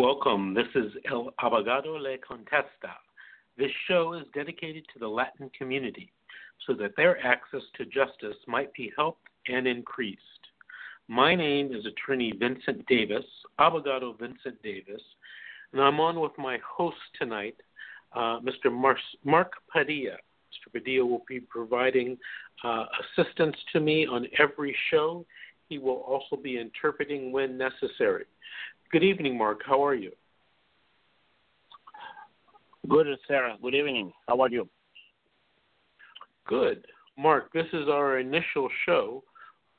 Welcome. This is El Abogado Le Contesta. This show is dedicated to the Latin community so that their access to justice might be helped and increased. My name is Attorney Vincent Davis, Abogado Vincent Davis, and I'm on with my host tonight, uh, Mr. Mark Padilla. Mr. Padilla will be providing uh, assistance to me on every show. He will also be interpreting when necessary. Good evening, Mark. How are you? Good, Sarah. Good evening. How are you? Good. Mark, this is our initial show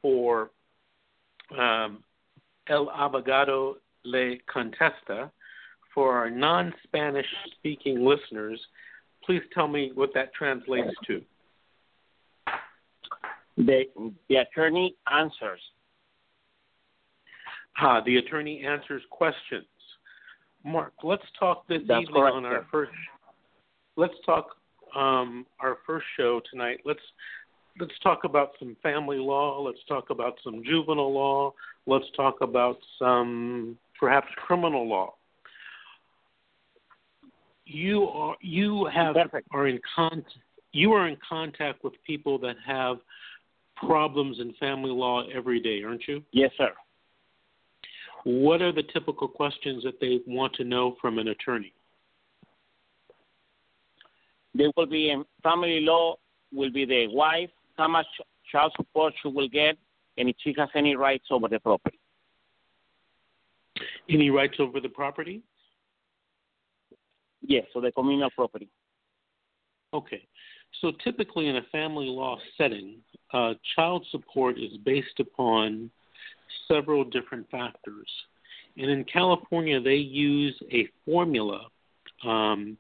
for um, El Abogado Le Contesta. For our non Spanish speaking listeners, please tell me what that translates to. The, the attorney answers The attorney answers questions. Mark, let's talk this That's evening correct, on our sir. first. Let's talk um, our first show tonight. Let's let's talk about some family law. Let's talk about some juvenile law. Let's talk about some perhaps criminal law. You are you have Perfect. are in con you are in contact with people that have problems in family law every day, aren't you? Yes, sir. What are the typical questions that they want to know from an attorney? There will be in family law will be the wife, how much child support she will get, and if she has any rights over the property. Any rights over the property? Yes, so the communal property. Okay. So typically in a family law setting, uh, child support is based upon several different factors. And in California, they use a formula um,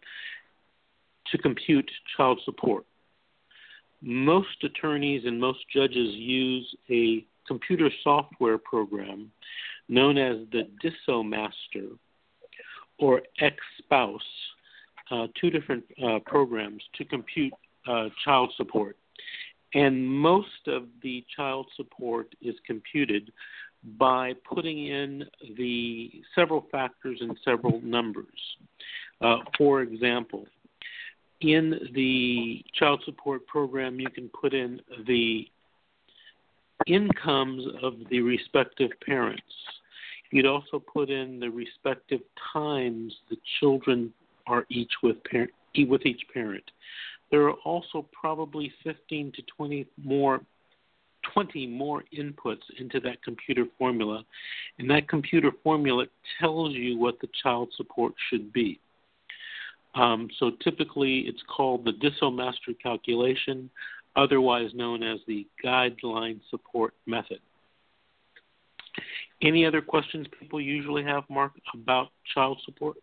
to compute child support. Most attorneys and most judges use a computer software program known as the DissoMaster or X Spouse, uh, two different uh, programs to compute uh, child support. And most of the child support is computed by putting in the several factors and several numbers. Uh, for example, in the child support program, you can put in the incomes of the respective parents. You'd also put in the respective times the children are each with parent, with each parent. There are also probably 15 to 20 more 20 more inputs into that computer formula, and that computer formula tells you what the child support should be. Um, so typically, it's called the DissoMaster calculation, otherwise known as the guideline support method. Any other questions people usually have, Mark, about child support?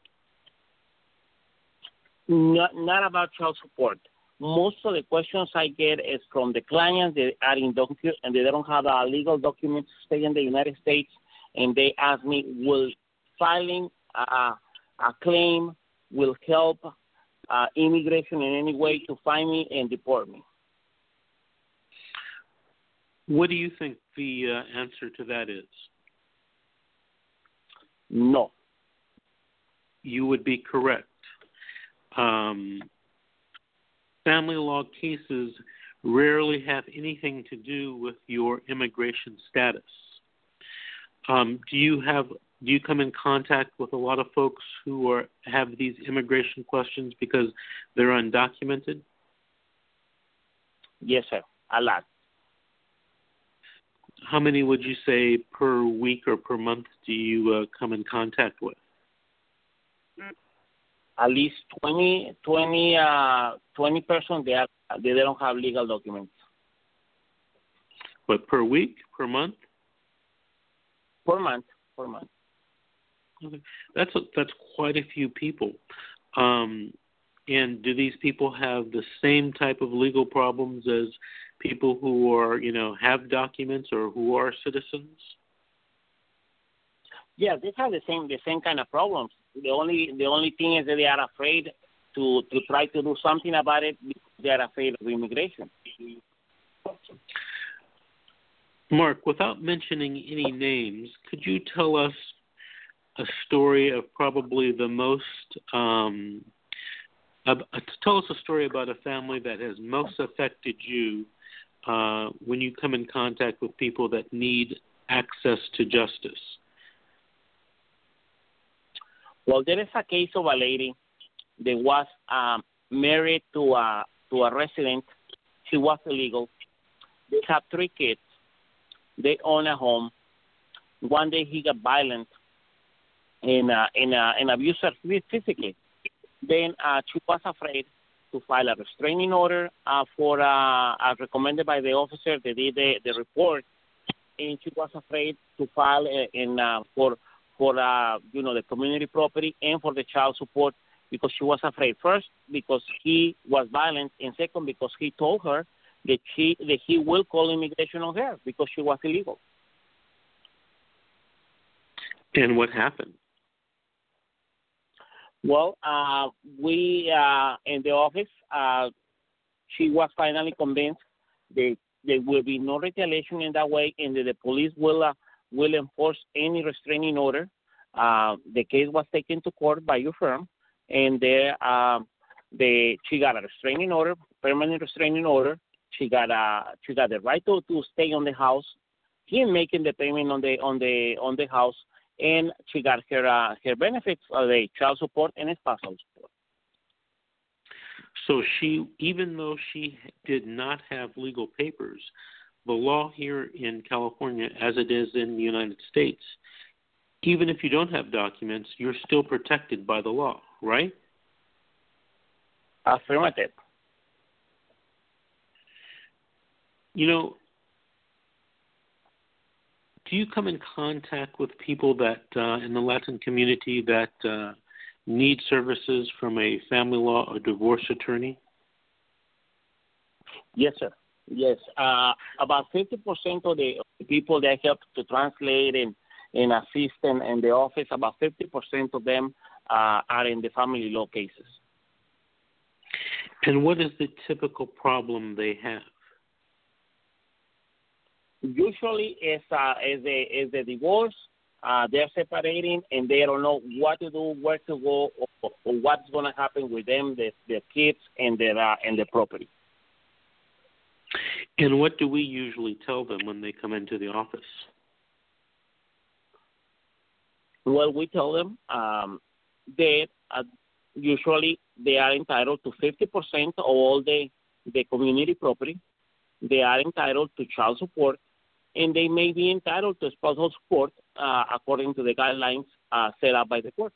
Not, not about child support. Most of the questions I get is from the clients that are in docu- and they don't have a legal document to stay in the United States, and they ask me, will filing a, a claim will help uh, immigration in any way to find me and deport me? What do you think the uh, answer to that is? No. You would be correct. Um, family law cases rarely have anything to do with your immigration status. Um, do you have do you come in contact with a lot of folks who are have these immigration questions because they're undocumented? Yes, sir. A lot. How many would you say per week or per month do you uh, come in contact with? At least 20, 20, uh, 20 persons they, are, they don't have legal documents. But per week, per month? Per month. Per month. Okay. That's a, that's quite a few people. Um, and do these people have the same type of legal problems as people who are, you know, have documents or who are citizens? Yeah, they have the same the same kind of problems. The only the only thing is that they are afraid to to try to do something about it because they are afraid of immigration. Mark, without mentioning any names, could you tell us a story of probably the most. Um, uh, tell us a story about a family that has most affected you uh, when you come in contact with people that need access to justice. Well, there is a case of a lady that was um, married to a to a resident. She was illegal. They have three kids. They own a home. One day he got violent and uh, and uh, and abused her physically. Then uh, she was afraid to file a restraining order uh, for uh, as recommended by the officer that did the, the report, and she was afraid to file uh, in uh, for for uh, you know the community property and for the child support because she was afraid. First, because he was violent, and second, because he told her that she that he will call immigration on her because she was illegal. And what happened? Well, uh, we uh, in the office, uh, she was finally convinced that there will be no retaliation in that way, and that the police will uh, will enforce any restraining order. Uh, the case was taken to court by your firm, and there uh, the she got a restraining order, permanent restraining order. She got a she got the right to, to stay on the house. He making the payment on the on the on the house and she got her uh, her benefits, the child support and spousal support. So she, even though she did not have legal papers, the law here in California, as it is in the United States, even if you don't have documents, you're still protected by the law, right? Affirmative. You know, do you come in contact with people that uh, in the Latin community that uh, need services from a family law or divorce attorney? Yes, sir. Yes, uh, about fifty percent of the people that help to translate and, and assist in, in the office, about fifty percent of them uh, are in the family law cases. And what is the typical problem they have? usually it's, uh, is the is the divorce. Uh, they're separating and they don't know what to do, where to go, or, or what's going to happen with them, their, their kids, and their uh, and their property. And what do we usually tell them when they come into the office? Well, we tell them um, that uh, usually they are entitled to 50% of all the, the community property. They are entitled to child support and they may be entitled to spousal support uh, according to the guidelines uh, set up by the court.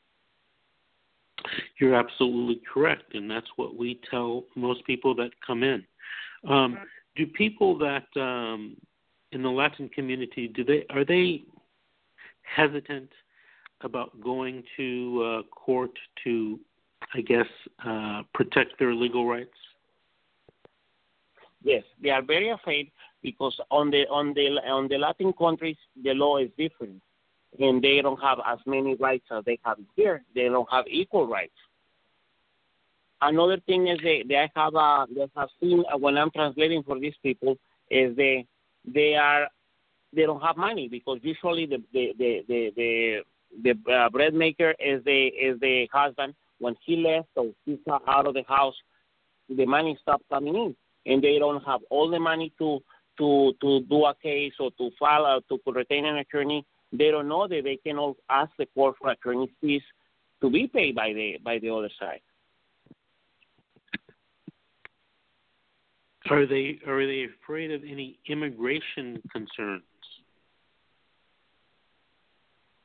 You're absolutely correct, and that's what we tell most people that come in. Um, do people that um, in the Latin community do they are they hesitant about going to uh, court to, I guess, uh, protect their legal rights? Yes, they are very afraid because on the on the on the Latin countries the law is different, and they don't have as many rights as they have here. They don't have equal rights. Another thing is they they have uh, they have seen uh, when I'm translating for these people is they they are they don't have money because usually the the the the the, the uh, bread maker is the is the husband when he left or he's out of the house the money stops coming in and they don't have all the money to to to do a case or to file a, to retain an attorney, they don't know that they can ask the court for attorney fees to be paid by the by the other side. Are they are they afraid of any immigration concerns?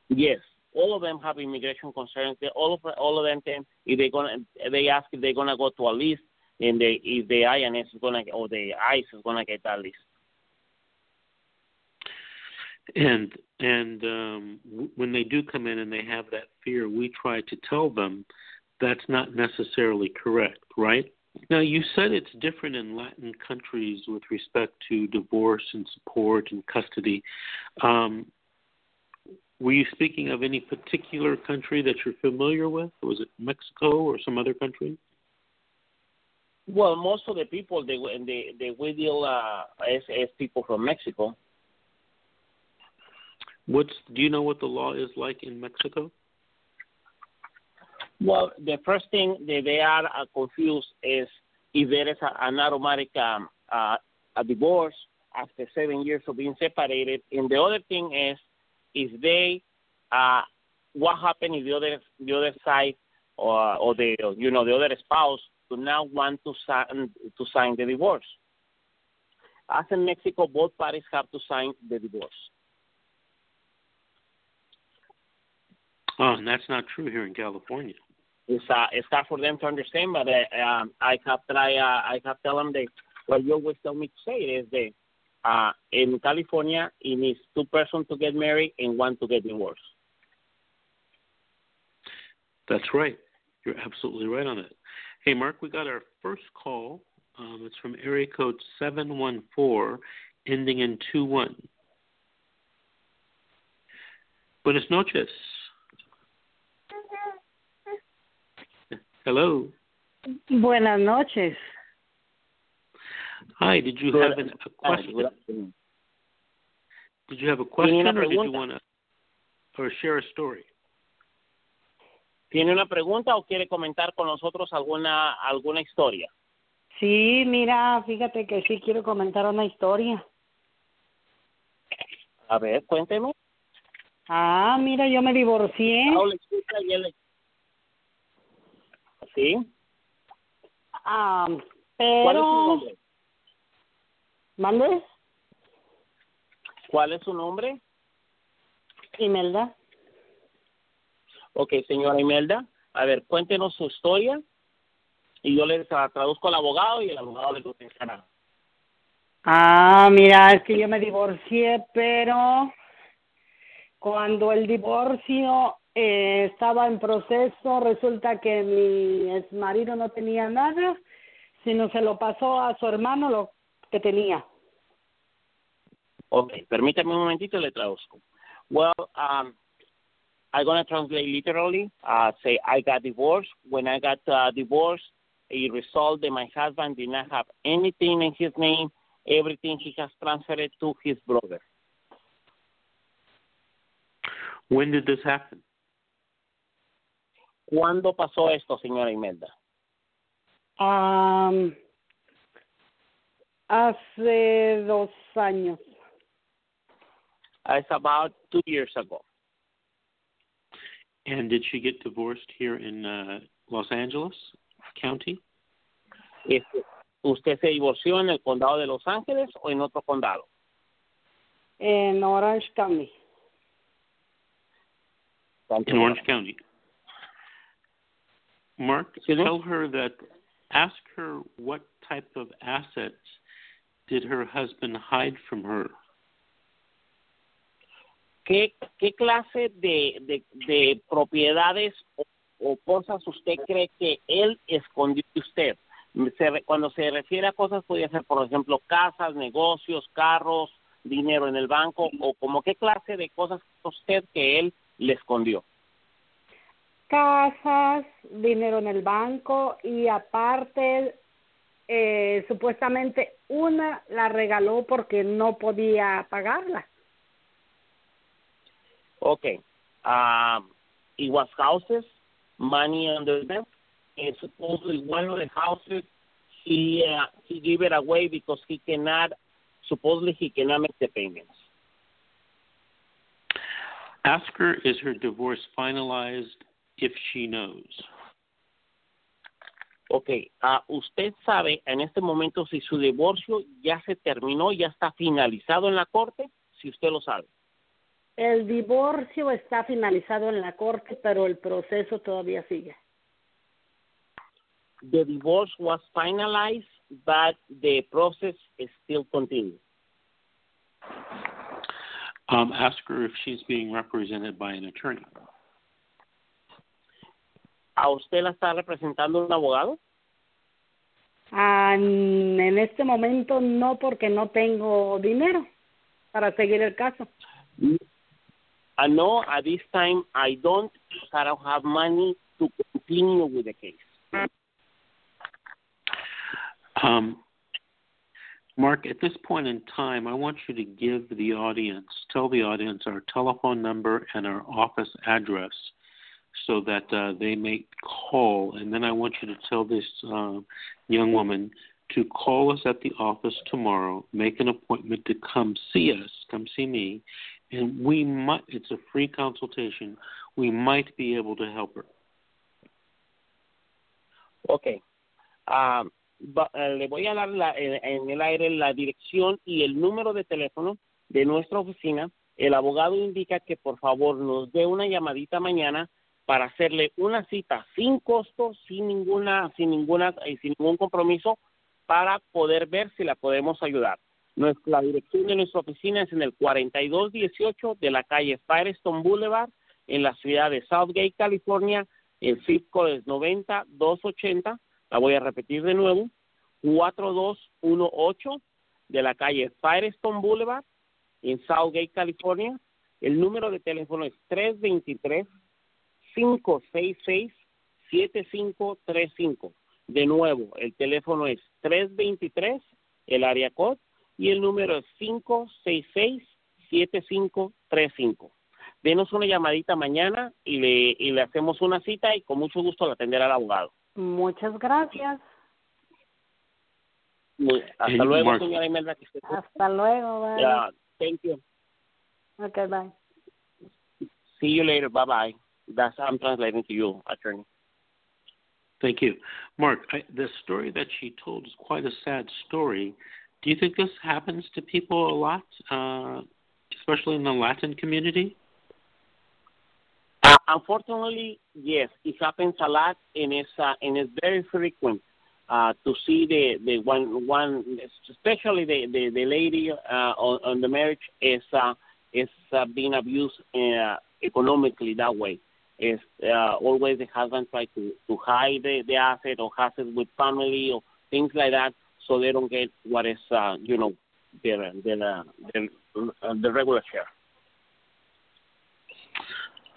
Yes, all of them have immigration concerns. They, all of all of them, can, if they gonna they ask if they're gonna go to a list, and they, if the INS is gonna or the ICE is gonna get that list. And and um, w- when they do come in and they have that fear, we try to tell them that's not necessarily correct, right? Now you said it's different in Latin countries with respect to divorce and support and custody. Um, were you speaking of any particular country that you're familiar with? Was it Mexico or some other country? Well, most of the people they they they we deal uh, as as people from Mexico. What's do you know what the law is like in Mexico? Well, the first thing that they are uh, confused is if there is a, an automatic um, uh, a divorce after seven years of being separated, and the other thing is if they uh, what happened if the other the other side or or the you know the other spouse do not want to sign to sign the divorce. As in Mexico, both parties have to sign the divorce. Oh, and that's not true here in California. It's uh, it's hard for them to understand, but uh, um, I have try uh, I have tell them that what you always tell me to say is that uh, in California it needs two persons to get married and one to get divorced. That's right. You're absolutely right on it. Hey, Mark, we got our first call. Um, it's from area code 714, ending in 21. Buenas noches. Hello. Buenas noches. Hi, did you have an, a question? Did you have a question or did you want to or share a story? ¿Tiene una pregunta o quiere comentar con nosotros alguna alguna historia? Sí, mira, fíjate que sí quiero comentar una historia. A ver, cuénteme. Ah, mira, yo me divorcié. ¿Sí? Ah, pero... ¿Cuál es su nombre? ¿Mande? ¿Cuál es su nombre? Imelda. Ok, señora Imelda, a ver, cuéntenos su historia y yo le traduzco al abogado y el abogado le contestará. Ah, mira, es que yo me divorcié, pero cuando el divorcio eh, estaba en proceso, resulta que mi ex marido no tenía nada, sino se lo pasó a su hermano lo que tenía. Ok, permítame un momentito, le traduzco. Well, um, I'm going to translate literally. Uh, say, I got divorced. When I got uh, divorced, it resulted that my husband did not have anything in his name. Everything he has transferred to his brother. When did this happen? ¿Cuándo pasó esto, señora Imelda? Um, hace dos años. It's about two years ago. And did she get divorced here in uh, Los Angeles County? ¿Usted se divorció en el condado de Los Ángeles o en otro condado? En Orange County. In Orange County. Mark, tell her that, ask her what type of assets did her husband hide from her? ¿Qué, qué clase de, de, de propiedades o, o, cosas usted cree que él escondió de usted? Se, cuando se refiere a cosas, podría ser, por ejemplo, casas, negocios, carros, dinero en el banco, o como qué clase de cosas usted que él le escondió. Casas, dinero en el banco y aparte, eh, supuestamente una la regaló porque no podía pagarla. Okay. Um, it was houses, money under them, and supposedly one of the houses he uh, he gave it away because he cannot supposedly he cannot make the payments. Ask her is her divorce finalized if she knows. Ok, uh, usted sabe en este momento si su divorcio ya se terminó, ya está finalizado en la corte, si usted lo sabe. El divorcio está finalizado en la corte, pero el proceso todavía sigue. The divorce was finalized, but the process is still continuing. Um, ask her if she's being represented by an attorney. ¿A usted la está representando un abogado? Ah, en este momento no, porque no tengo dinero para seguir el caso. I know at this time I don't, I don't have money to continue with the case. Um, Mark, at this point in time, I want you to give the audience, tell the audience our telephone number and our office address so that uh, they may call. And then I want you to tell this uh, young woman to call us at the office tomorrow, make an appointment to come see us, come see me, and we might, it's a free consultation, we might be able to help her. Okay. Um, le voy a dar la, en, en el aire la dirección y el número de teléfono de nuestra oficina. El abogado indica que por favor nos dé una llamadita mañana para hacerle una cita sin costo, sin ninguna, sin ninguna, eh, sin ningún compromiso, para poder ver si la podemos ayudar. Nuestra dirección de nuestra oficina es en el 4218 de la calle Firestone Boulevard, en la ciudad de Southgate, California. El zip code es 90280. La voy a repetir de nuevo. 4218 de la calle Firestone Boulevard, en Southgate, California. El número de teléfono es 323 566 7535. De nuevo, el teléfono es 323, el área code, y el número es 566-7535. Denos una llamadita mañana y le, y le hacemos una cita y con mucho gusto la atenderá al abogado. Muchas gracias. hasta luego, señora Imelda. Hasta luego, bye. thank you. Okay, bye. See you later. Bye bye. That's I'm translating to you, attorney. Thank you. Mark, I, the story that she told is quite a sad story. Do you think this happens to people a lot, uh, especially in the Latin community? Uh, unfortunately, yes, it happens a lot, and it's uh, and it's very frequent uh, to see the the one one, especially the the, the lady uh, on, on the marriage is uh, is uh, being abused uh, economically that way is uh, always the husband try to, to hide the, the asset or has it with family or things like that so they don't get what is, uh, you know, their, their, their, uh, the regular share.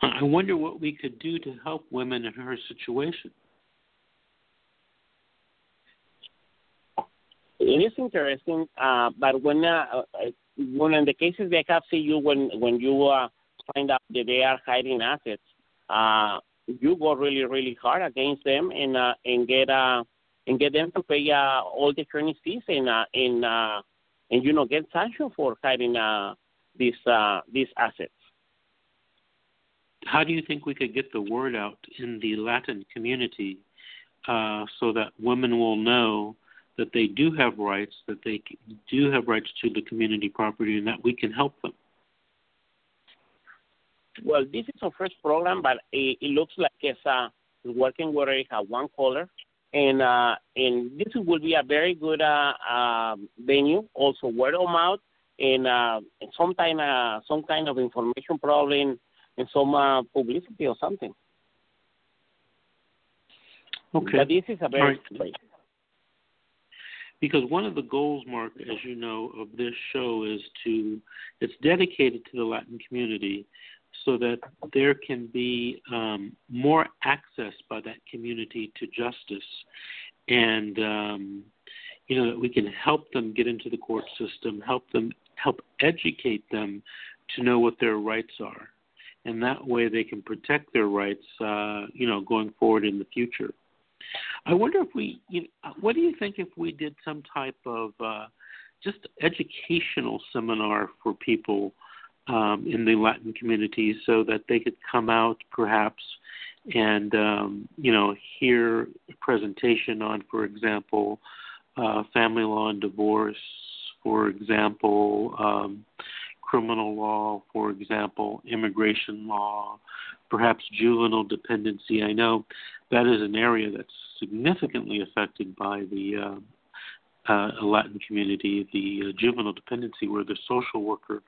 I wonder what we could do to help women in her situation. It is interesting, uh, but when uh, uh when in the cases they have see you when when you uh, find out that they are hiding assets, uh, you go really really hard against them and uh, and get uh and get them to pay uh, all the attorney fees and uh, and uh, and you know get sanctioned for hiding uh, these uh, these assets. How do you think we could get the word out in the Latin community uh, so that women will know that they do have rights, that they do have rights to the community property, and that we can help them? Well, this is our first program, but it, it looks like it's uh, working where it has one caller. And uh, and this will be a very good uh, uh, venue, also word of mouth, and uh, some kind of some kind of information problem and some uh, publicity or something. Okay. But this is a very right. because one of the goals, Mark, as you know, of this show is to it's dedicated to the Latin community, so that there can be um, more access by that community to justice, and um, you know that we can help them get into the court system, help them help educate them to know what their rights are, and that way they can protect their rights, uh, you know, going forward in the future. I wonder if we, you know, what do you think if we did some type of uh, just educational seminar for people um, in the Latin community so that they could come out perhaps and um, you know hear a presentation on, for example, uh, family law and divorce, for example, um, criminal law, for example, immigration law, perhaps juvenile dependency. I know that is an area that's significantly affected by the uh, uh, Latin community, the uh, juvenile dependency, where the social worker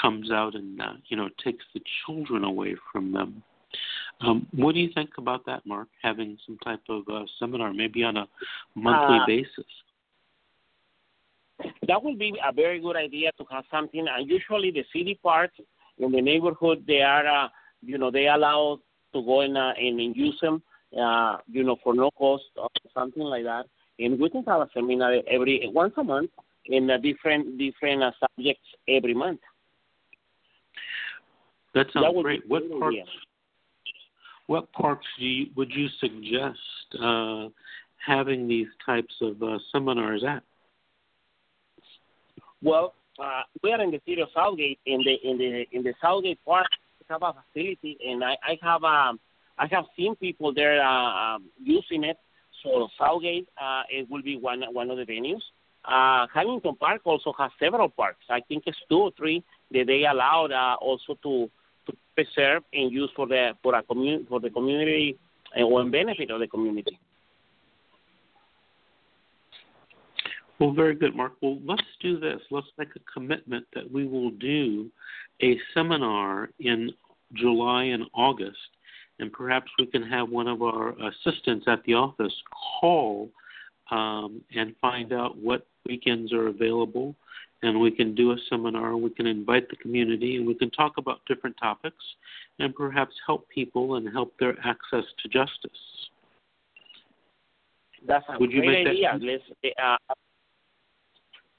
comes out and uh, you know takes the children away from them. Um, what do you think about that, Mark? Having some type of uh, seminar, maybe on a monthly uh, basis. That would be a very good idea to have something. And usually, the city parks in the neighborhood, they are, uh, you know, they allow to go in uh, and, and use them, uh, you know, for no cost or something like that and we can have a seminar every once a month in a different different uh, subjects every month. That sounds that great. What parts? what parks do you, would you suggest uh, having these types of uh, seminars at? Well, uh, we are in the city of South Gate. In the in the in the South Gate Park, we have a facility, and I, I have um, I have seen people there uh, um, using it. So South Gate, uh, it will be one one of the venues. Uh, Hamilton Park also has several parks. I think it's two or three that they allowed uh, also to to preserve and use for the for a community for the community uh, or in benefit of the community. Well, very good, Mark. Well, let's do this. Let's make a commitment that we will do a seminar in July and August, and perhaps we can have one of our assistants at the office call um, and find out what weekends are available, and we can do a seminar. We can invite the community, and we can talk about different topics, and perhaps help people and help their access to justice. That's a Would you great idea. that? Uh,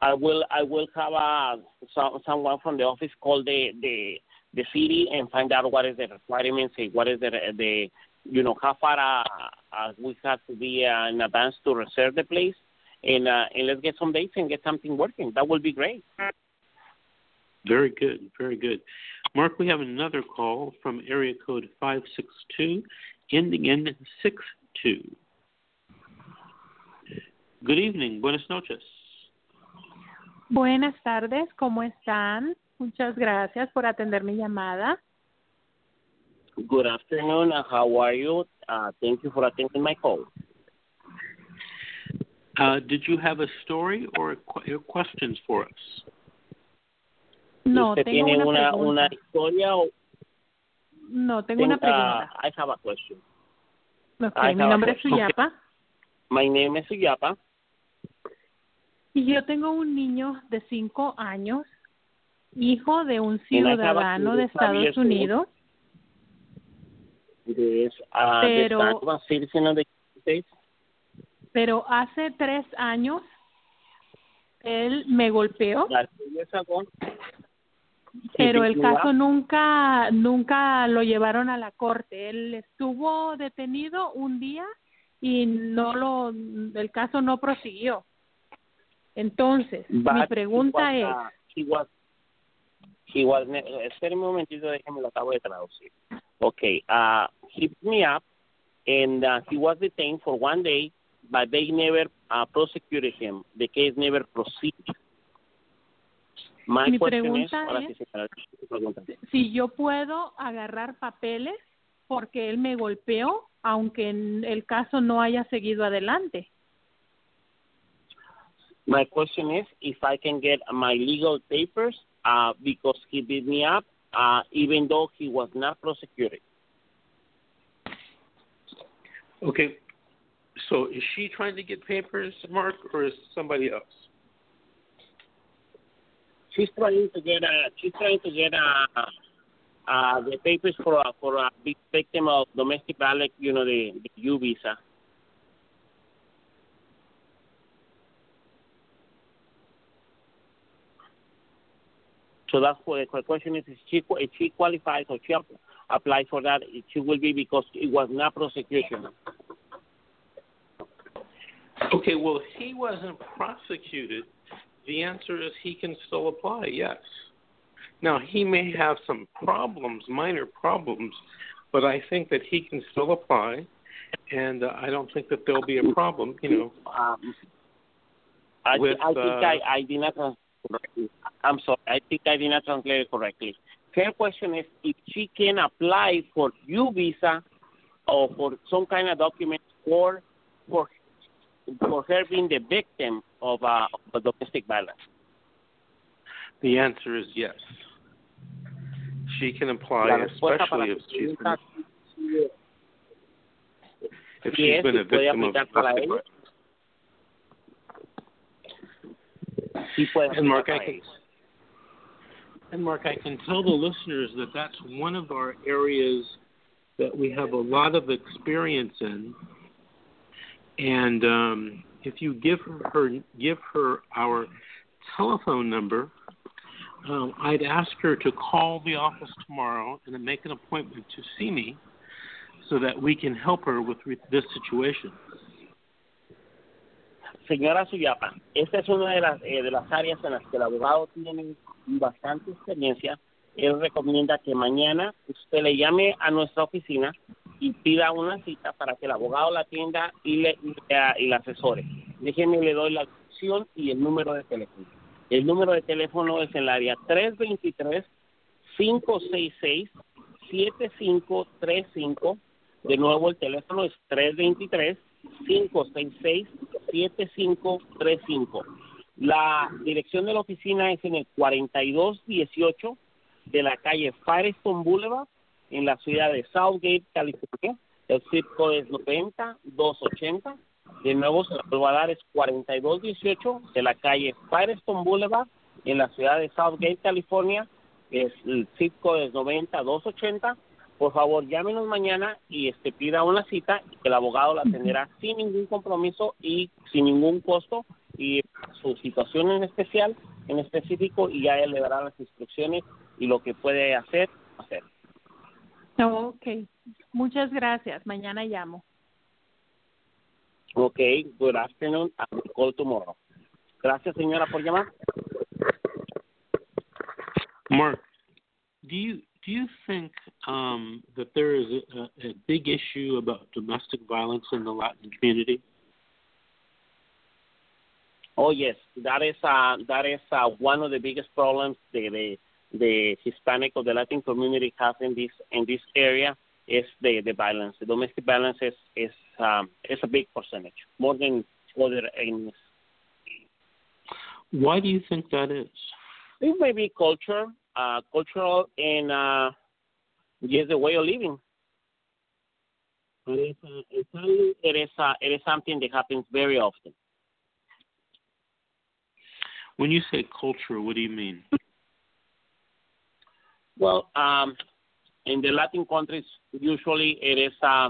I will I will have uh, some, someone from the office call the the the city and find out what is the requirements and what is the the you know how far uh, uh, we have to be uh, in advance to reserve the place and uh, and let's get some dates and get something working. That would be great. Very good, very good. Mark, we have another call from area code 562, ending in 62. Good evening, buenas noches. Buenas tardes, ¿cómo están? Muchas gracias por atender mi llamada. Good afternoon. Uh, how are you? Uh, thank you for attending my call. Uh, did you have a story or qu- questions for us? No, ¿Usted tengo tiene una una, historia o No, tengo una uh, pregunta. I have a question. Ok, I mi nombre es. Suyapa My name is Suyapa. y yo tengo un niño de cinco años, hijo de un And I have a ciudadano de kid who's five years Estados old. Unidos, This uh, Pero- the son of a citizen of the United States. pero hace tres años él me golpeó, Like two years ago, pero beat el me caso up. nunca nunca lo llevaron a la corte. Él estuvo detenido un día y no lo el caso no prosiguió. Entonces, mi But pregunta he es, was, uh, he was, he was, espere un momentito, déjeme lo acabo de traducir. Okay, uh, he beat me up, and uh, he was detained for one day, but they never uh, prosecuted him. The case never proceeded. My Mi question is, pregunta es- pregunta. si yo puedo agarrar papeles porque él me golpeó, aunque en- el caso no haya seguido adelante. My question is if I can get my legal papers uh, because he beat me up, uh, even though he was not prosecuted. Okay, so is she trying to get papers, Mark, or is somebody else? She's trying to get a. she's trying to get a. uh, the papers for a for a big victim of domestic violence, you know, the, the U visa. So that's what the question is: if she if she qualifies or she app- applies for that, it she will be because it was not prosecution. Okay, well, if he wasn't prosecuted, the answer is he can still apply, yes. Now, he may have some problems, minor problems, but I think that he can still apply, and uh, I don't think that there'll be a problem, you know. Um, I, With, I think uh, I, I did not translate correctly. I'm sorry. I think I did not translate it correctly. Her question is if she can apply for U visa or for some kind of document for for for her being the victim of uh, of domestic violence. The answer is yes. She can apply, La respuesta para especially if she's been, if she's es, been a victim of domestic violence. Sí puede And Mark, I can. And Mark, I can tell the listeners that that's one of our areas that we have a lot of experience in. And um, if you give her, give her our telephone number, um, I'd ask her to call the office tomorrow and make an appointment to see me, so that we can help her with this situation. Señora Suyapa, esta es una de las, eh, de las áreas en las que el abogado tiene bastante experiencia. Él recomienda que mañana usted le llame a nuestra oficina y pida una cita para que el abogado la atienda y le, y, y la asesore. Déjeme, le doy la opción y el número de teléfono. El número de teléfono es en el área 323-566-7535. De nuevo, el teléfono es 323-566-7535. La dirección de la oficina es en el 4218 de la calle Firestone Boulevard, en la ciudad de Southgate, California. El zip code es 90280. De nuevo se lo vuelvo a dar, es 4218 de la calle Firestone Boulevard, en la ciudad de Southgate, California. Es, el zip code es 90280. Por favor, llámenos mañana y este pida una cita y que el abogado la atenderá sin ningún compromiso y sin ningún costo y su situación en especial, en específico, y ya él le dará las instrucciones y lo que puede hacer, hacer. Ok, muchas gracias. Mañana llamo. Okay, good afternoon. I will call tomorrow. Gracias, señora, por llamar. Mark, do you do you think um, that there is a, a big issue about domestic violence in the Latin community? Oh yes, that is uh, that is uh, one of the biggest problems the, the the Hispanic or the Latin community has in this in this area is the the violence. The domestic violence is is um, is a big percentage, more than other areas. Why do you think that is? It may be culture, uh, cultural, and uh, just the way of living. It is, uh, it is, uh, it is something that happens very often. When you say culture, what do you mean? Well, um, in the Latin countries, usually it is uh,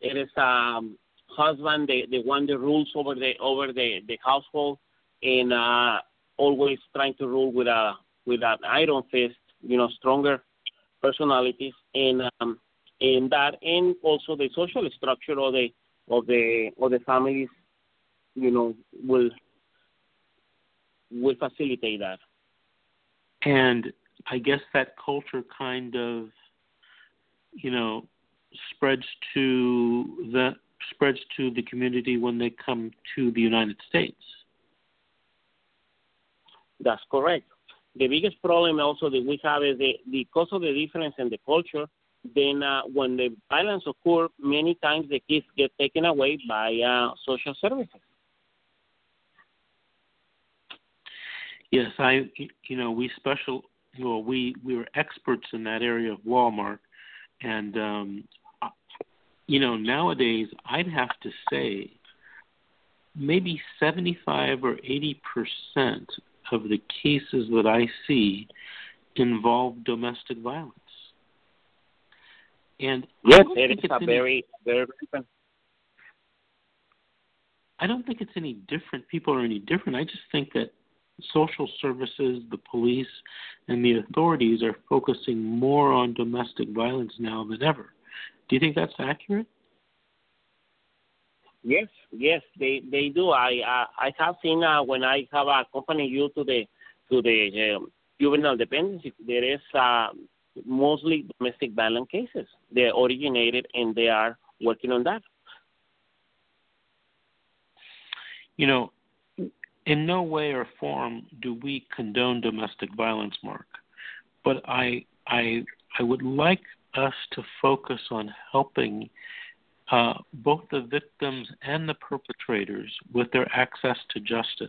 it is um, husband the the one that rules over the over the the household and uh, always trying to rule with a with an iron fist, you know, stronger personalities and um, and that and also the social structure of the of the of the families, you know, will will facilitate that. And I guess that culture kind of, you know, spreads to the spreads to the community when they come to the United States. That's correct. The biggest problem also that we have is the because of the difference in the culture. Then uh, when the violence occurs, many times the kids get taken away by uh, social services. Yes, I you know we special well we we were experts in that area of Walmart, and um, you know nowadays I'd have to say maybe seventy five or eighty percent of the cases that I see involve domestic violence. And yes, it is a any, very very different. I don't think it's any different. People are any different. I just think that social services, the police, and the authorities are focusing more on domestic violence now than ever. Do you think that's accurate? Yes, yes, they they do. I uh, I have seen uh, when I have accompanied you to the to the um, juvenile dependency, there is uh, mostly domestic violence cases. They originated and they are working on that. You know, in no way or form do we condone domestic violence, Mark. But I I I would like us to focus on helping uh, both the victims and the perpetrators with their access to justice,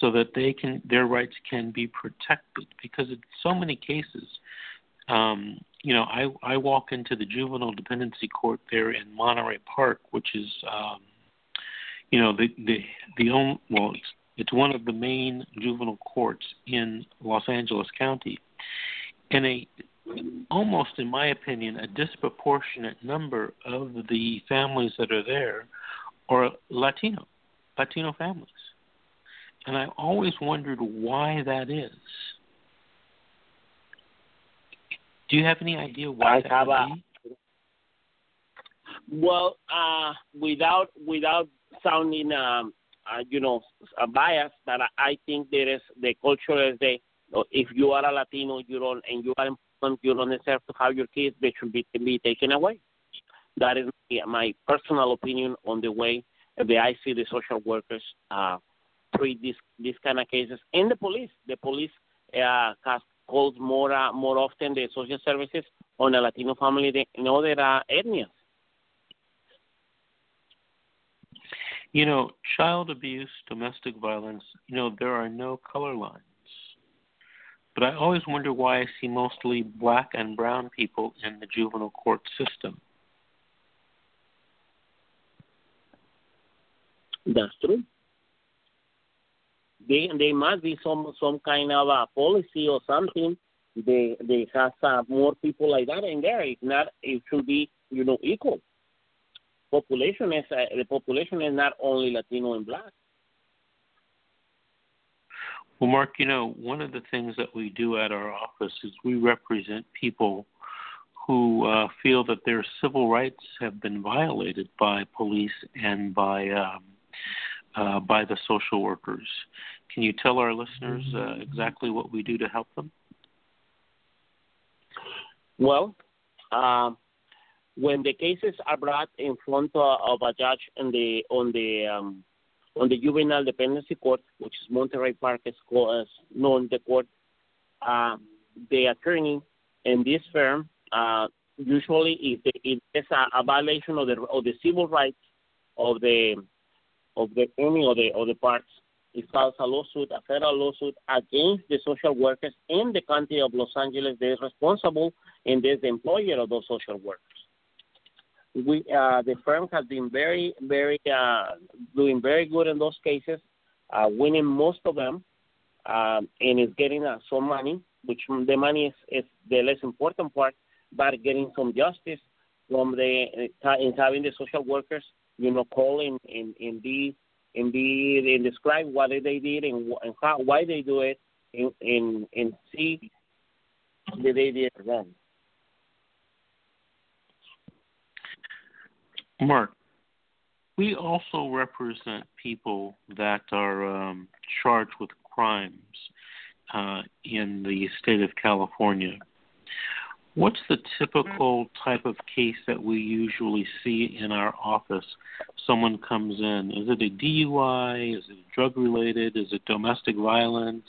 so that they can their rights can be protected. Because in so many cases, um, you know, I I walk into the juvenile dependency court there in Monterey Park, which is um, you know the the the only well it's, it's one of the main juvenile courts in Los Angeles County, and a almost in my opinion a disproportionate number of the families that are there are Latino Latino families, and I always wondered why that is. Do you have any idea why I that would a? Well, uh, without without sounding, um, uh, you know, a bias, but I think there is the culture is the if you are a Latino, you don't and you are you don't deserve to have your kids. They should be be taken away. That is my personal opinion on the way that I see the social workers uh, treat these these kind of cases, and the police. The police uh, calls more uh, more often the social services on a Latino family than in other uh, ethnias. You know, child abuse, domestic violence, you know, there are no color lines. But I always wonder why I see mostly black and brown people in the juvenile court system. That's true. They they must be some some kind of a policy or something. They they have uh, more people like that in there. If not, it should be you know equal population is uh, the population is not only Latino and black. Well, Mark, you know, one of the things that we do at our office is we represent people who uh, feel that their civil rights have been violated by police and by um, uh, by the social workers. Can you tell our listeners uh, exactly what we do to help them? Well, um, when the cases are brought in front of a judge the on the um, on the juvenile dependency court, which is Monterey Park is called, known the court, uh, the attorney in this firm uh, usually if, if there's a, a, violation of the of the civil rights of the of the any of the of the parts, it files a lawsuit, a federal lawsuit against the social workers in the county of Los Angeles. Is responsible and there's the employer of those social workers we uh, the firm has been very very uh, doing very good in those cases, uh, winning most of them, um, and is getting uh, some money, which the money is, is the less important part, but getting some justice from the uh, in having the social workers, you know, call and and, and be and be and describe what they did and, and how why they do it, and and, and see that they did wrong. Mark, we also represent people that are um, charged with crimes uh, in the state of California. What's the typical type of case that we usually see in our office? Someone comes in. Is it a DUI? Is it drug related? Is it domestic violence?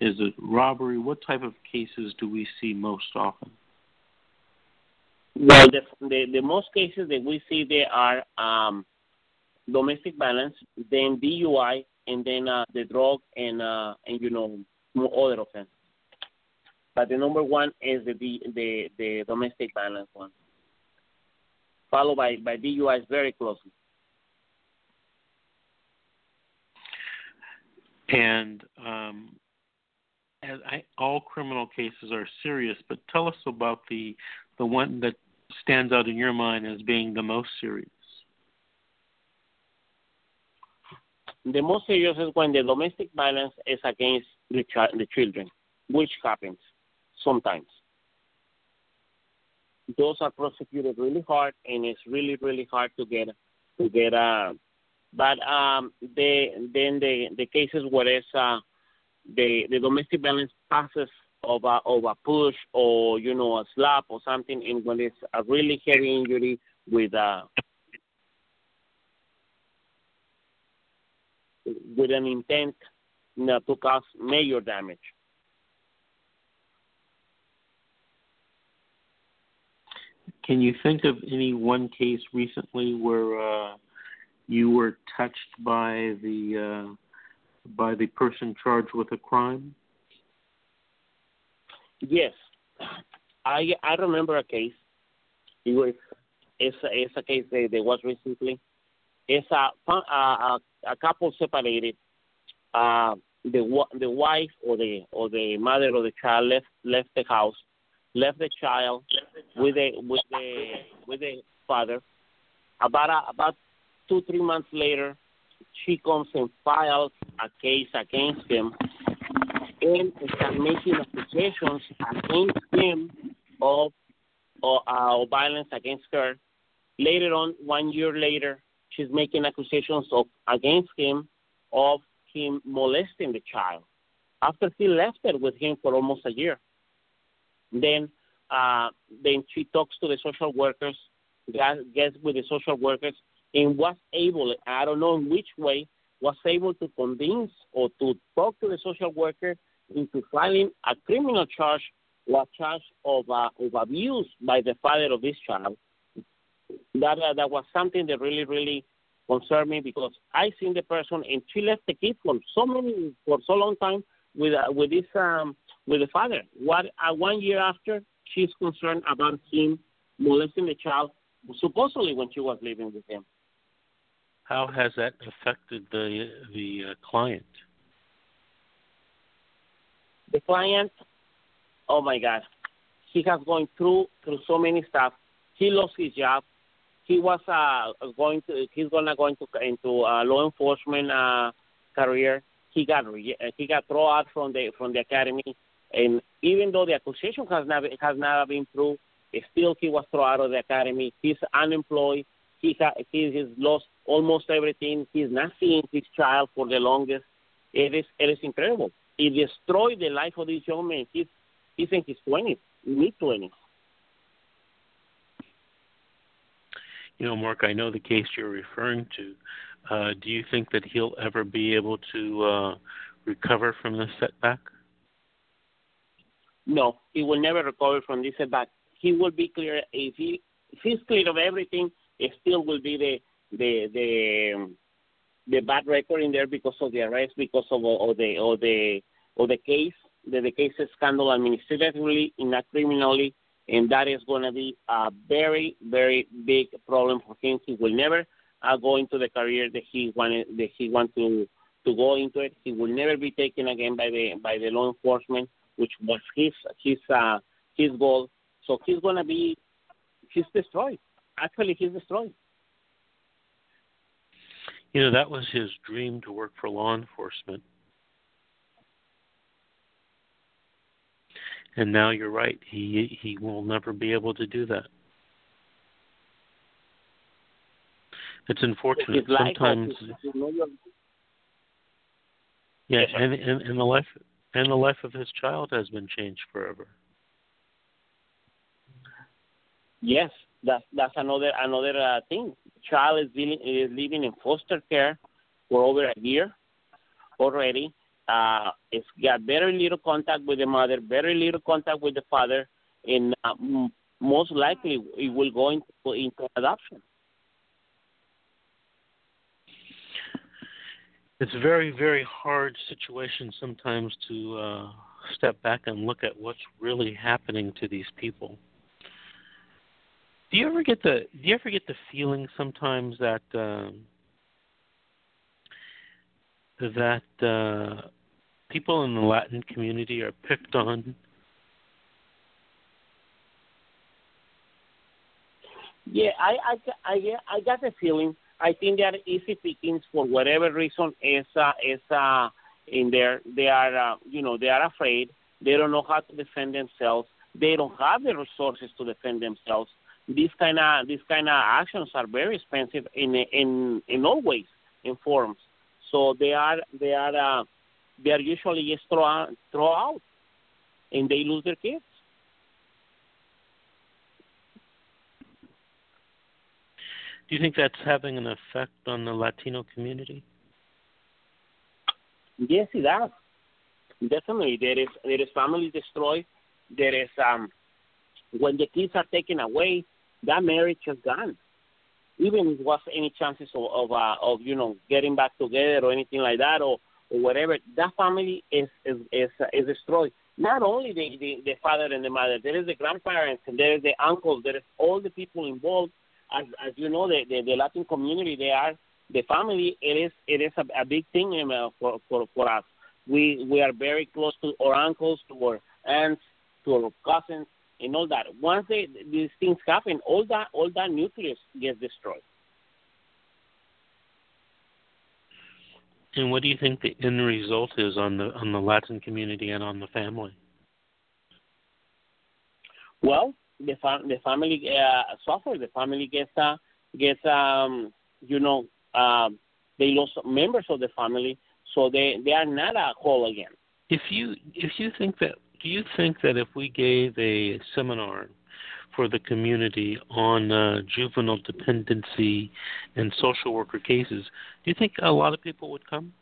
Is it robbery? What type of cases do we see most often? Well, the, the, the most cases that we see there are um, domestic violence, then DUI, and then uh, the drug and uh, and you know other offenses. But the number one is the the the domestic violence one, followed by by DUIs very closely. And um, as I, all criminal cases are serious, but tell us about the the one that stands out in your mind as being the most serious? The most serious is when the domestic violence is against the, ch- the children, which happens sometimes. Those are prosecuted really hard, and it's really, really hard to get to get. Uh, but um, the then the the cases where it's uh, the the domestic violence passes of a of a push or you know a slap or something, and when it's a really heavy injury with a with an intent you know, to cause major damage. Can you think of any one case recently where uh, you were touched by the uh, by the person charged with a crime? Yes, I I remember a case. It was it's a, it's a case that there was recently. It's a a, a couple separated. Uh, the the wife or the or the mother or the child left left the house, left the child with the with the with the father. About a, about two three months later, she comes and files a case against him and start making accusations against him of, uh, violence against her Later on, one year later, she's making accusations of against him of him molesting the child. After he left her with him for almost a year, then uh, then she talks to the social workers, gets with the social workers, and was able, I don't know in which way, was able to convince or to talk to the social worker into filing a criminal charge or charge of, uh, of abuse by the father of this child. That uh, that was something that really really concerned me because I seen the person and she left the kid for so many for so long time with uh, with this um, with the father. What uh, one year after she's concerned about him molesting the child supposedly when she was living with him. How has that affected the the uh, client? The client, oh my God, he has gone through through so many stuff. He lost his job. He was uh, going to he's gonna go into into uh, law enforcement uh, career. He got re- he got thrown out from the from the academy, and even though the accusation has never has never been proved, still he was thrown out of the academy. He's unemployed. He ha- he has lost almost everything. He's not seeing his child for the longest. It is it is incredible. It destroyed the life of this young man. He's he's in his twenties, mid twenties. You know, Mark, I know the case you're referring to. Uh, do you think that he'll ever be able to uh, recover from this setback? No, he will never recover from this setback. He will be clear if he if he's clear of everything. It still will be the the the the bad record in there because of the arrest, because of, of the or the or the case, the, the case is handled administratively, not criminally, and that is going to be a very very big problem for him. He will never uh, go into the career that he wanted that he want to to go into it. He will never be taken again by the by the law enforcement, which was his his uh, his goal. So he's going to be he's destroyed. Actually, he's destroyed. You know, that was his dream to work for law enforcement. And now you're right. He he will never be able to do that. It's unfortunate. Sometimes Yeah, and, and and the life and the life of his child has been changed forever. Yes, that's that's another another uh, thing. Child is living is living in foster care for over a year already. Uh, it's got very little contact with the mother, very little contact with the father, and uh, m- most likely it will go into, into adoption. It's a very, very hard situation sometimes to uh, step back and look at what's really happening to these people. Do you ever get the Do you ever get the feeling sometimes that um, that uh, people in the Latin community are picked on? Yeah, I I I, I got the feeling. I think they are easy pickings for whatever reason is uh, is uh, in there. They are uh, you know they are afraid. They don't know how to defend themselves. They don't have the resources to defend themselves these kind of these kind of actions are very expensive in in in all ways in forms. So they are they are uh, they are usually just throw throw out, and they lose their kids. Do you think that's having an effect on the Latino community? Yes, it does. Definitely, there is there is family destroyed. There is um, when the kids are taken away, that marriage is gone. Even if was any chances of of, uh, of you know getting back together or anything like that or, or whatever, that family is is is, uh, is destroyed. Not only the, the the father and the mother, there is the grandparents and there is the uncles, there is all the people involved. As as you know, the the, the Latin community, they are the family. It is it is a, a big thing for for for us. We we are very close to our uncles, to our aunts, to our cousins, and all that. Once they, these things happen, all that all that nucleus gets destroyed. And what do you think the end result is on the on the Latin community and on the family? Well, the fam- the family uh, suffers. The family gets uh, gets um, you know uh, they lost members of the family, so they they are not a whole again. If you if you think that, do you think that if we gave a seminar for the community on uh, juvenile dependency and social worker cases, do you think a lot of people would come?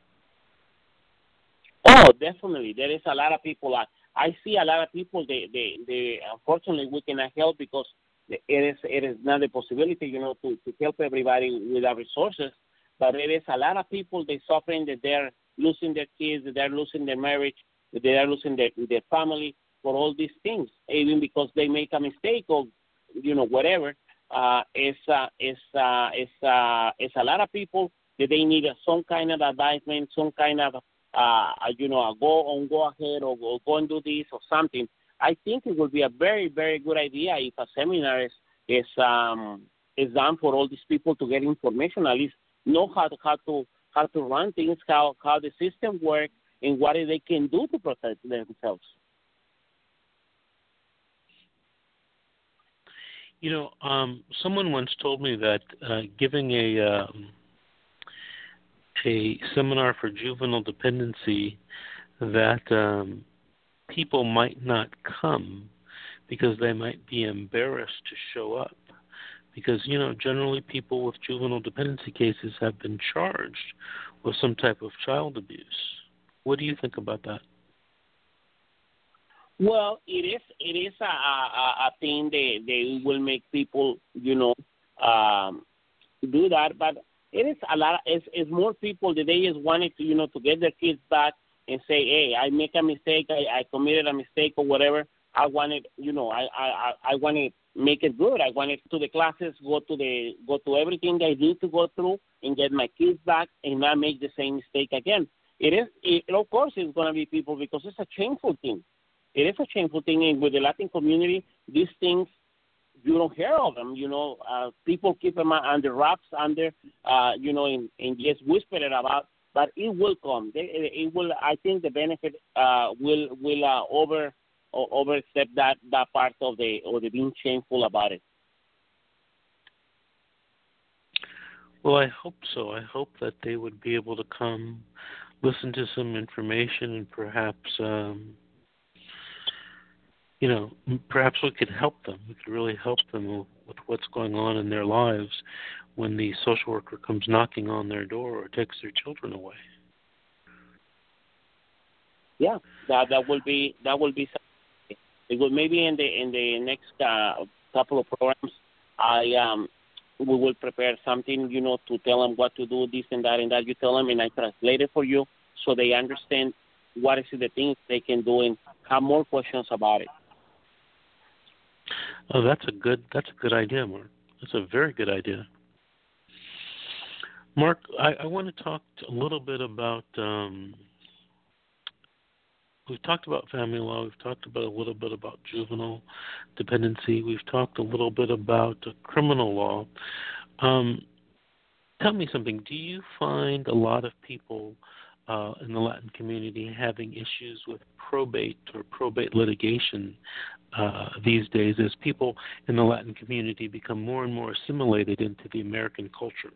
Oh, definitely. There is a lot of people. I, I see a lot of people. They, they, they. Unfortunately, we cannot help because it is, it is not a possibility, you know, to, to help everybody with our resources. But it is a lot of people. They suffering that they're losing their kids, that they're losing their marriage, they are losing their their family for all these things, even because they make a mistake or, you know, whatever. Uh, it's uh, it's uh, it's uh, it's a lot of people that they need some kind of advisement, some kind of uh, you know, go on, go ahead, or, or go and do this or something. I think it would be a very, very good idea if a seminar is is um, is done for all these people to get information, at least know how to how to how to run things, how how the system works, and what they can do to protect themselves. You know, um, someone once told me that uh, giving a um, a seminar for juvenile dependency that um, people might not come because they might be embarrassed to show up. Because, you know, generally people with juvenile dependency cases have been charged with some type of child abuse. What do you think about that? Well, it is it is a, a, a thing that they will make people, you know, um, do that. But it is a lot. It's, it's more people that they just wanted to, you know, to get their kids back and say, hey, I make a mistake, I, I committed a mistake or whatever. I wanted, you know, I I I want to make it good. I wanted to the classes, go to the go to everything I need to go through, and get my kids back, and not make the same mistake again. It is, it, of course, it's going to be people because it's a shameful thing. It is a shameful thing, and with the Latin community, these things you don't hear of them. You know, uh, people keep them under wraps, under uh, you know, and, and just whisper it about. But it will come. It, it will. I think the benefit uh, will will uh, over overstep that that part of the or the being shameful about it. Well, I hope so. I hope that they would be able to come, listen to some information, and perhaps um, you know, perhaps we could help them. We could really help them with what's going on in their lives when the social worker comes knocking on their door or takes their children away. Yeah, that that will be that will be. It will maybe in the in the next uh, couple of programs, I um we will prepare something you know to tell them what to do this and that and that. You tell them and I translate it for you so they understand what is the things they can do and have more questions about it. Oh, that's a good that's a good idea, Mark. That's a very good idea. Mark, I, I want to talk a little bit about. Um, we've talked about family law. We've talked about a little bit about juvenile dependency. We've talked a little bit about criminal law. Um, tell me something. Do you find a lot of people uh, in the Latin community having issues with probate or probate litigation uh, these days as people in the Latin community become more and more assimilated into the American culture?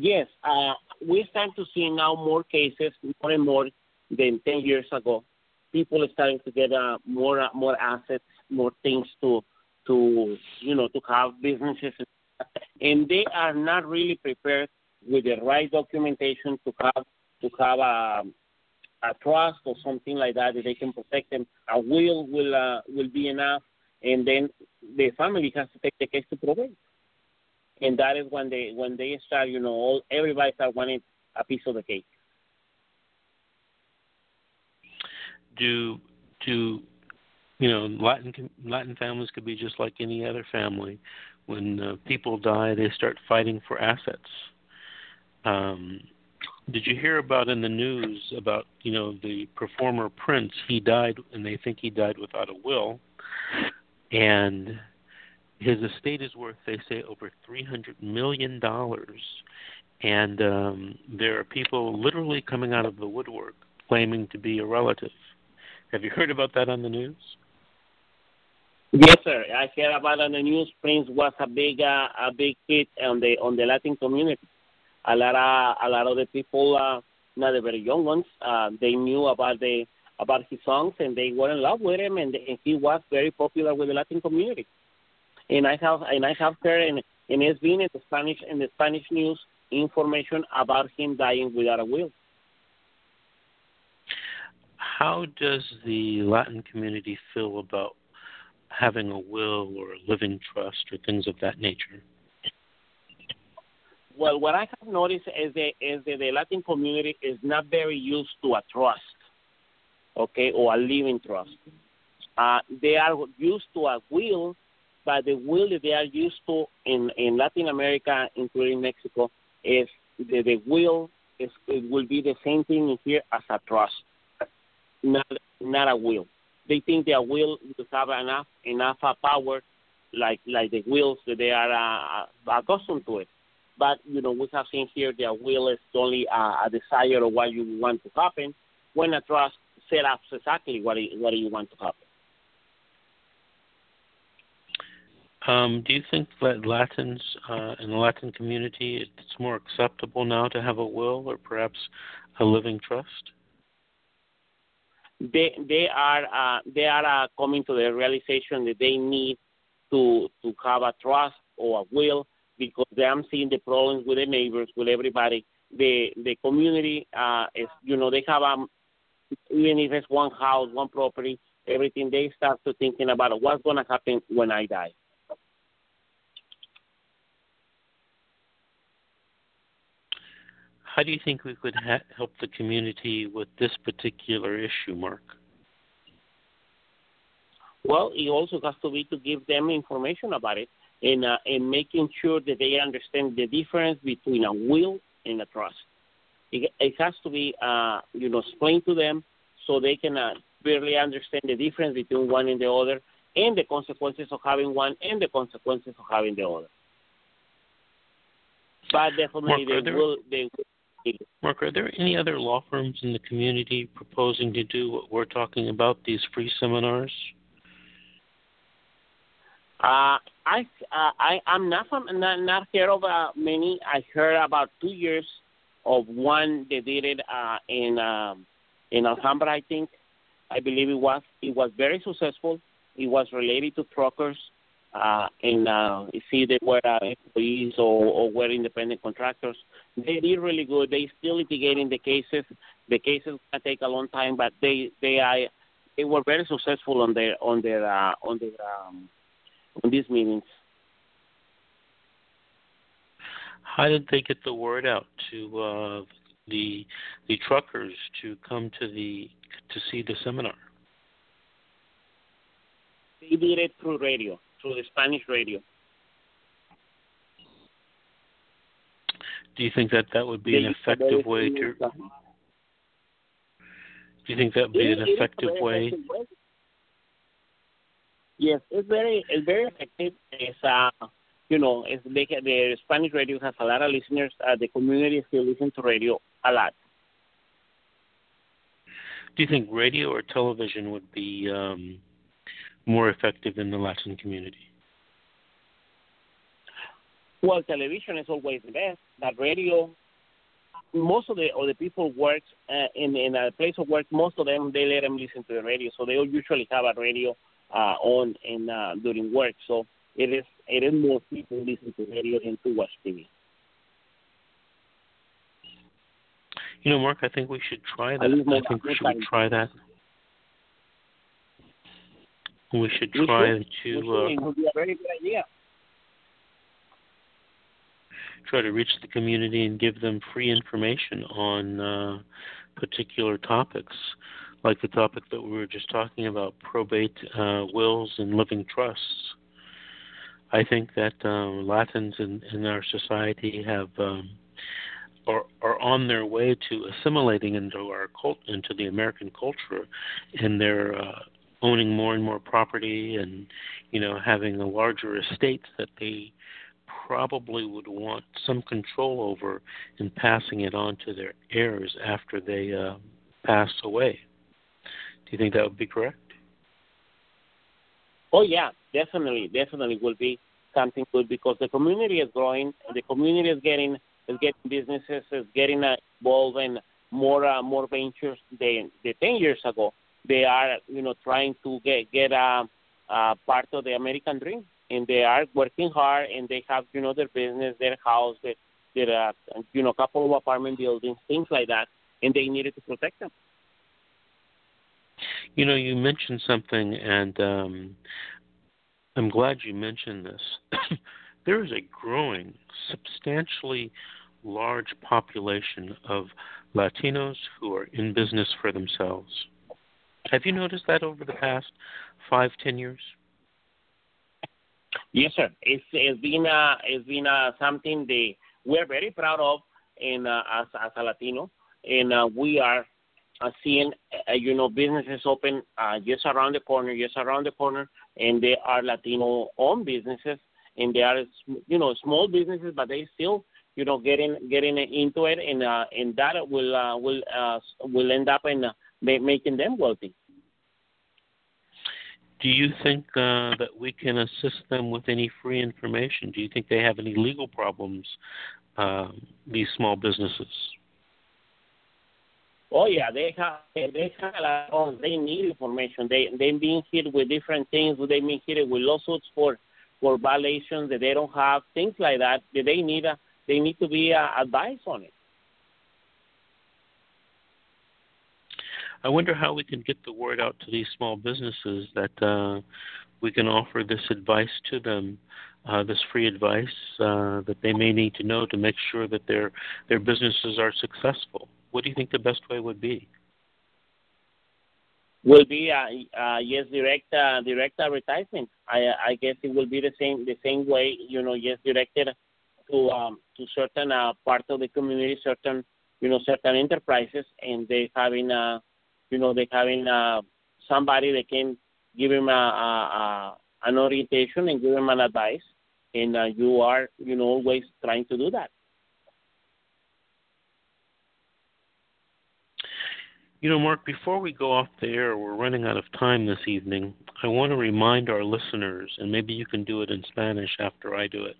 Yes, uh, we start to see now more cases, more and more than 10 years ago. People are starting to get uh, more uh, more assets, more things to to you know to have businesses, and they are not really prepared with the right documentation to have to have a, a trust or something like that that they can protect them. A will will uh, will be enough, and then the family has to take the case to probate. And that is when they when they start, you know, all everybody start wanting a piece of the cake. Do do you know Latin Latin families could be just like any other family. When uh, people die, they start fighting for assets um, did you hear about in the news about you know the performer Prince? He died, and they think he died without a will, and his estate is worth they say over three hundred million dollars, and um, there are people literally coming out of the woodwork claiming to be a relative. Have you heard about that on the news? Yes, sir. I heard about on the news. Prince was a big, uh, a big hit on the on the Latin community. A lot of a lot of the people, uh, not the very young ones, uh, they knew about the about his songs and they were in love with him, and, and he was very popular with the Latin community. And I have and I have heard and and it's been in the Spanish in the Spanish news information about him dying without a will. How does the Latin community feel about having a will or a living trust or things of that nature? Well, what I have noticed is that, is that the Latin community is not very used to a trust, okay, or a living trust. Uh, they are used to a will, but the will that they are used to in, in Latin America, including Mexico, is the, the will is it will be the same thing here as a trust, not not a will they think their will will have enough enough power, like like the wills that they are uh, uh, accustomed to it. But you know, we have seen here their will is only uh, a desire of what you want to happen. When a trust set up exactly what you, what you want to happen. Um, do you think that Latins uh, in the Latin community it's more acceptable now to have a will or perhaps a living trust? they they are uh, they are uh, coming to the realization that they need to to have a trust or a will because they are seeing the problems with the neighbors with everybody the the community uh, is you know they have um even if it's one house one property everything they start to thinking about what's going to happen when I die. How do you think we could ha- help the community with this particular issue, Mark? Well, it also has to be to give them information about it and uh, and making sure that they understand the difference between a will and a trust. It, it has to be uh, you know explained to them so they can uh, really understand the difference between one and the other and the consequences of having one and the consequences of having the other. But definitely Mark, they will they will Mark, are there any other law firms in the community proposing to do what we're talking about, these free seminars? Uh, I uh, I am not from not, not heard of uh, many. I heard about two years of one they did it uh, in um, in Alhambra, I think. I believe it was. It was very successful. It was related to truckers uh, and uh, see they were uh, employees or, or were independent contractors. They did really good. They still litigating the cases. The cases can take a long time, but they they are they were very successful on their on their uh, on their um, on these meetings. How did they get the word out to uh, the the truckers to come to the to see the seminar? They did it through radio through the Spanish radio. Do you think that that would be an effective way to? Do you think that would be an effective way? Yes, it's very it's very effective. It's uh, you know, it's they, the Spanish radio has a lot of listeners. Uh, the community still listen to radio a lot. Do you think radio or television would be um, more effective in the Latin community? Well, television is always the best, but radio. Most of the of the people work uh, in in a place of work. Most of them they let them listen to the radio, so they usually have a radio uh, on in uh, during work. So it is it is more people listen to radio than to watch TV. You know, Mark, I think we should try that. I think we should try that. We should try to. Uh, it would be a very good idea. Try to reach the community and give them free information on uh, particular topics, like the topic that we were just talking about: probate uh, wills and living trusts. I think that um, Latins in, in our society have um, are are on their way to assimilating into our cult into the American culture, and they're uh, owning more and more property and you know having a larger estate that they probably would want some control over in passing it on to their heirs after they uh, pass away. Do you think that would be correct? Oh yeah, definitely, definitely will be something good because the community is growing. The community is getting is getting businesses, is getting involved in more uh, more ventures than the ten years ago. They are you know trying to get get a, a part of the American dream, and they are working hard, and they have you know their business, their house, their, their uh, you know couple of apartment buildings, things like that, and they needed to protect them. You know, you mentioned something, and um, I'm glad you mentioned this. there is a growing, substantially large population of Latinos who are in business for themselves. Have you noticed that over the past five, ten years? Yes, sir. It's, it's been uh, it's been uh, something they we're very proud of, in uh, as as a Latino, and uh, we are uh, seeing uh, you know businesses open uh, just around the corner, just around the corner, and they are Latino-owned businesses, and they are you know small businesses, but they still you know getting getting into it, and uh, and that will uh, will uh, will end up in uh, making them wealthy. Do you think uh, that we can assist them with any free information? Do you think they have any legal problems? Uh, these small businesses. Oh yeah, they have they have a lot of they need information. They they've been hit with different things. They've been hit with lawsuits for for violations that they don't have, things like that. They need a, they need to be uh, advised on it. I wonder how we can get the word out to these small businesses that uh, we can offer this advice to them, uh, this free advice uh, that they may need to know to make sure that their their businesses are successful what do you think the best way would be? Will be uh, uh, yes, direct uh, direct advertisement. I I guess it will be the same the same way you know yes directed to um, to certain uh, part of the community, certain you know certain enterprises, and they having uh, you know they having uh, somebody that can give him a, a, a an orientation and give him an advice, and uh, you are you know always trying to do that. You know, Mark, before we go off the air, we're running out of time this evening. I want to remind our listeners, and maybe you can do it in Spanish after I do it,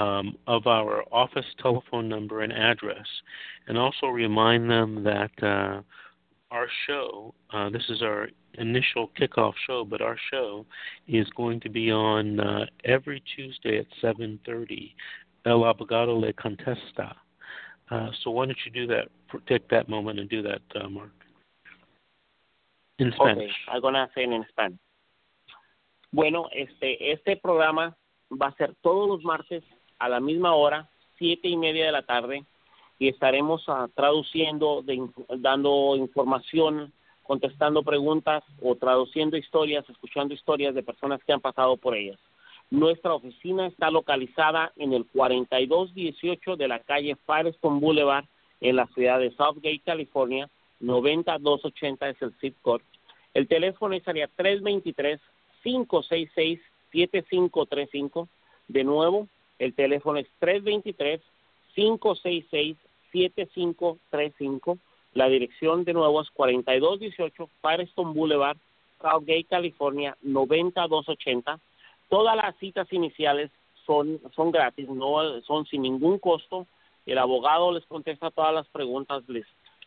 um, of our office telephone number and address, and also remind them that uh, our show, uh, this is our initial kickoff show, but our show is going to be on uh, every Tuesday at 7.30, El Abogado Le Contesta. Uh, so why don't you do that, take that moment and do that, uh, Mark? In Spanish. Okay, I'm gonna say in Spanish. Bueno, este, este programa va a ser todos los martes a la misma hora, siete y media de la tarde, y estaremos uh, traduciendo, de, dando información, contestando preguntas o traduciendo historias, escuchando historias de personas que han pasado por ellas. Nuestra oficina está localizada en el 4218 de la calle Firestone Boulevard en la ciudad de Southgate, California, 90280 es el zip code. El teléfono estaría 323-566-7535. De nuevo, el teléfono es 323-566-7535. La dirección de nuevo es 4218 Firestone Boulevard, Southgate, California, 90280. Todas las citas iniciales son, son gratis, no son sin ningún costo. El abogado les contesta todas las preguntas, les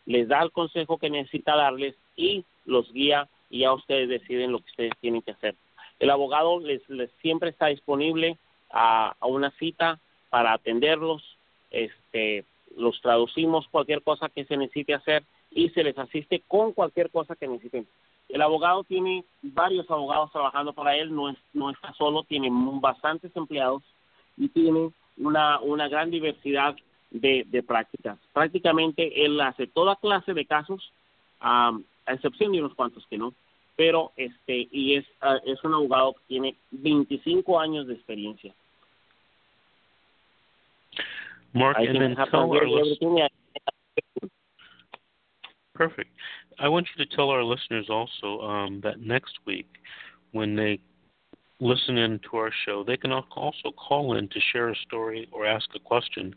les da el consejo que necesita darles y los guía y ya ustedes deciden lo que ustedes tienen que hacer. El abogado les, siempre está disponible a, una cita para atenderlos, este, los traducimos cualquier cosa que se necesite hacer y se les asiste con cualquier cosa que necesiten. El abogado tiene varios abogados trabajando para él, no, es, no está solo, tiene bastantes empleados y tiene una, una gran diversidad de, de prácticas. Prácticamente él hace toda clase de casos, a excepción de unos cuantos que no, pero este y es uh, es un abogado que tiene 25 años de experiencia. Mark, and then tell our listeners. Perfect. I want you to tell our listeners also um, that next week, when they listen in to our show, they can also call in to share a story or ask a question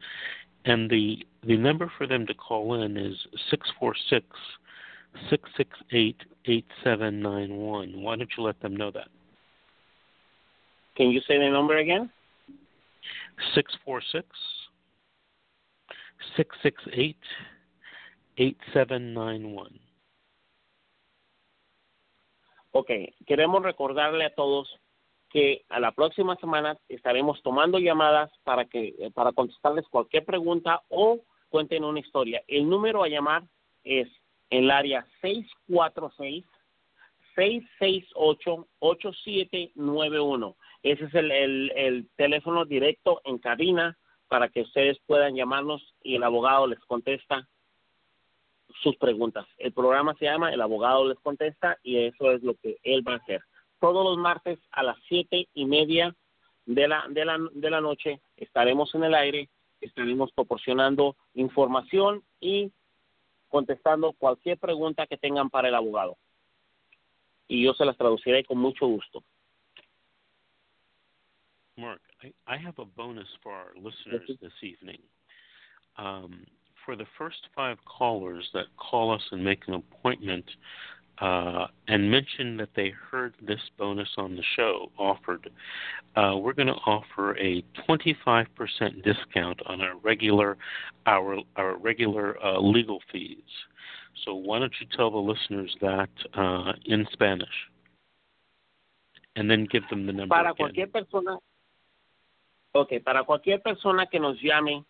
and the the number for them to call in is six four six six six eight eight seven nine one. Why don't you let them know that? Can you say the number again? 646 668 8791. Ok, queremos recordarle a todos que a la próxima semana estaremos tomando llamadas para que para contestarles cualquier pregunta o cuenten una historia. El número a llamar es el área 646 668 8791. Ese es el, el, el teléfono directo en cabina para que ustedes puedan llamarnos y el abogado les contesta sus preguntas. El programa se llama El abogado les contesta y eso es lo que él va a hacer. Todos los martes a las siete y media de la, de la, de la noche estaremos en el aire, estaremos proporcionando información y contestando cualquier pregunta que tengan para el abogado. Y yo se las traduciré con mucho gusto. Mark, I, I have a bonus for our listeners this evening. Um, for the first five callers that call us and make an appointment uh, and mention that they heard this bonus on the show offered, uh, we're going to offer a 25% discount on our regular our our regular uh, legal fees. So why don't you tell the listeners that uh, in Spanish, and then give them the number. Para again. cualquier persona, okay, para cualquier persona que nos llame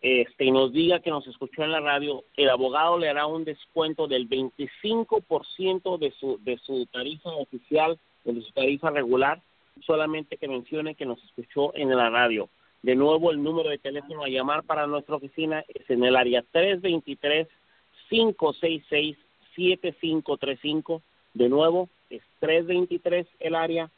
este, y nos diga que nos escuchó en la radio, el abogado le hará un descuento del 25% de su, de su tarifa oficial, de su tarifa regular, solamente que mencione que nos escuchó en la radio. De nuevo, el número de teléfono a llamar para nuestra oficina es en el área 323-566-7535. De nuevo, es 323 el área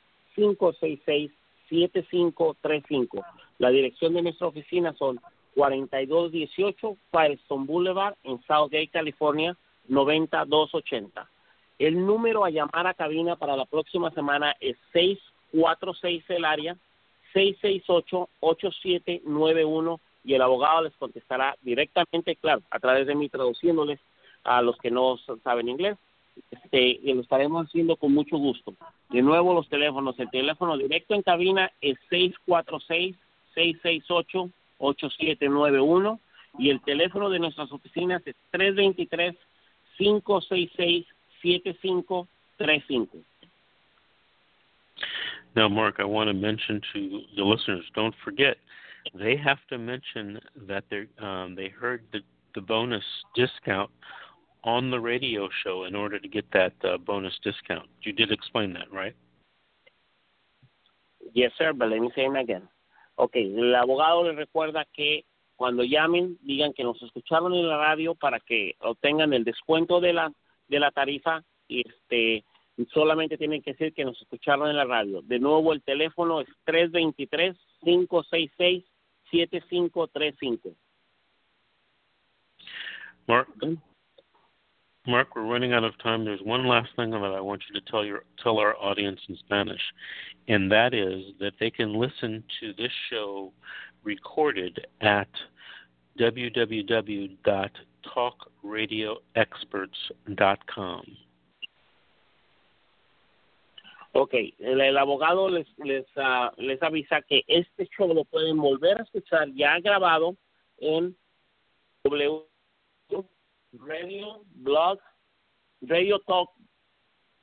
566-7535. La dirección de nuestra oficina son 4218 Firestone Boulevard en Southgate, California, 90280. El número a llamar a cabina para la próxima semana es 646 el área 668-8791 y el abogado les contestará directamente, claro, a través de mí traduciéndoles a los que no saben inglés. Este, y lo estaremos haciendo con mucho gusto. De nuevo, los teléfonos. El teléfono directo en cabina es 646-668 8791 y el teléfono de nuestras oficinas es 323-566-7535. Now, Mark, I want to mention to the listeners, don't forget, they have to mention that they um, they heard the, the bonus discount on the radio show in order to get that uh, bonus discount. You did explain that, right? Yes, sir, but let me say it again. Ok, el abogado le recuerda que cuando llamen digan que nos escucharon en la radio para que obtengan el descuento de la de la tarifa y este solamente tienen que decir que nos escucharon en la radio. De nuevo el teléfono es 323 566 7535. Mark, Mark, we're running out of time. There's one last thing that I want you to tell your tell our audience in Spanish, and that is that they can listen to this show recorded at www.talkradioexperts.com. Ok, el, el abogado les les uh, les avisa que este show lo pueden volver a escuchar ya grabado en w radio blog radio talk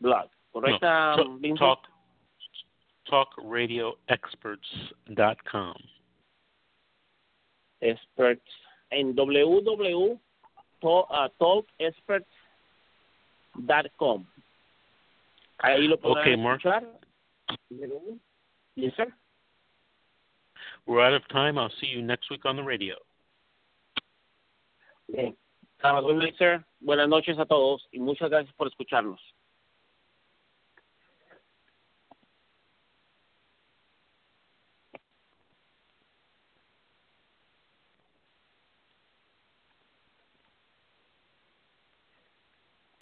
blog. Correcta no, talk, talk talkradioexperts.com experts en www.talkexperts.com ahí lo podrán okay, Mark. escuchar. Yes sir. We're out of time. I'll see you next week on the radio. Bien. Buenas noches a todos y muchas gracias por escucharnos.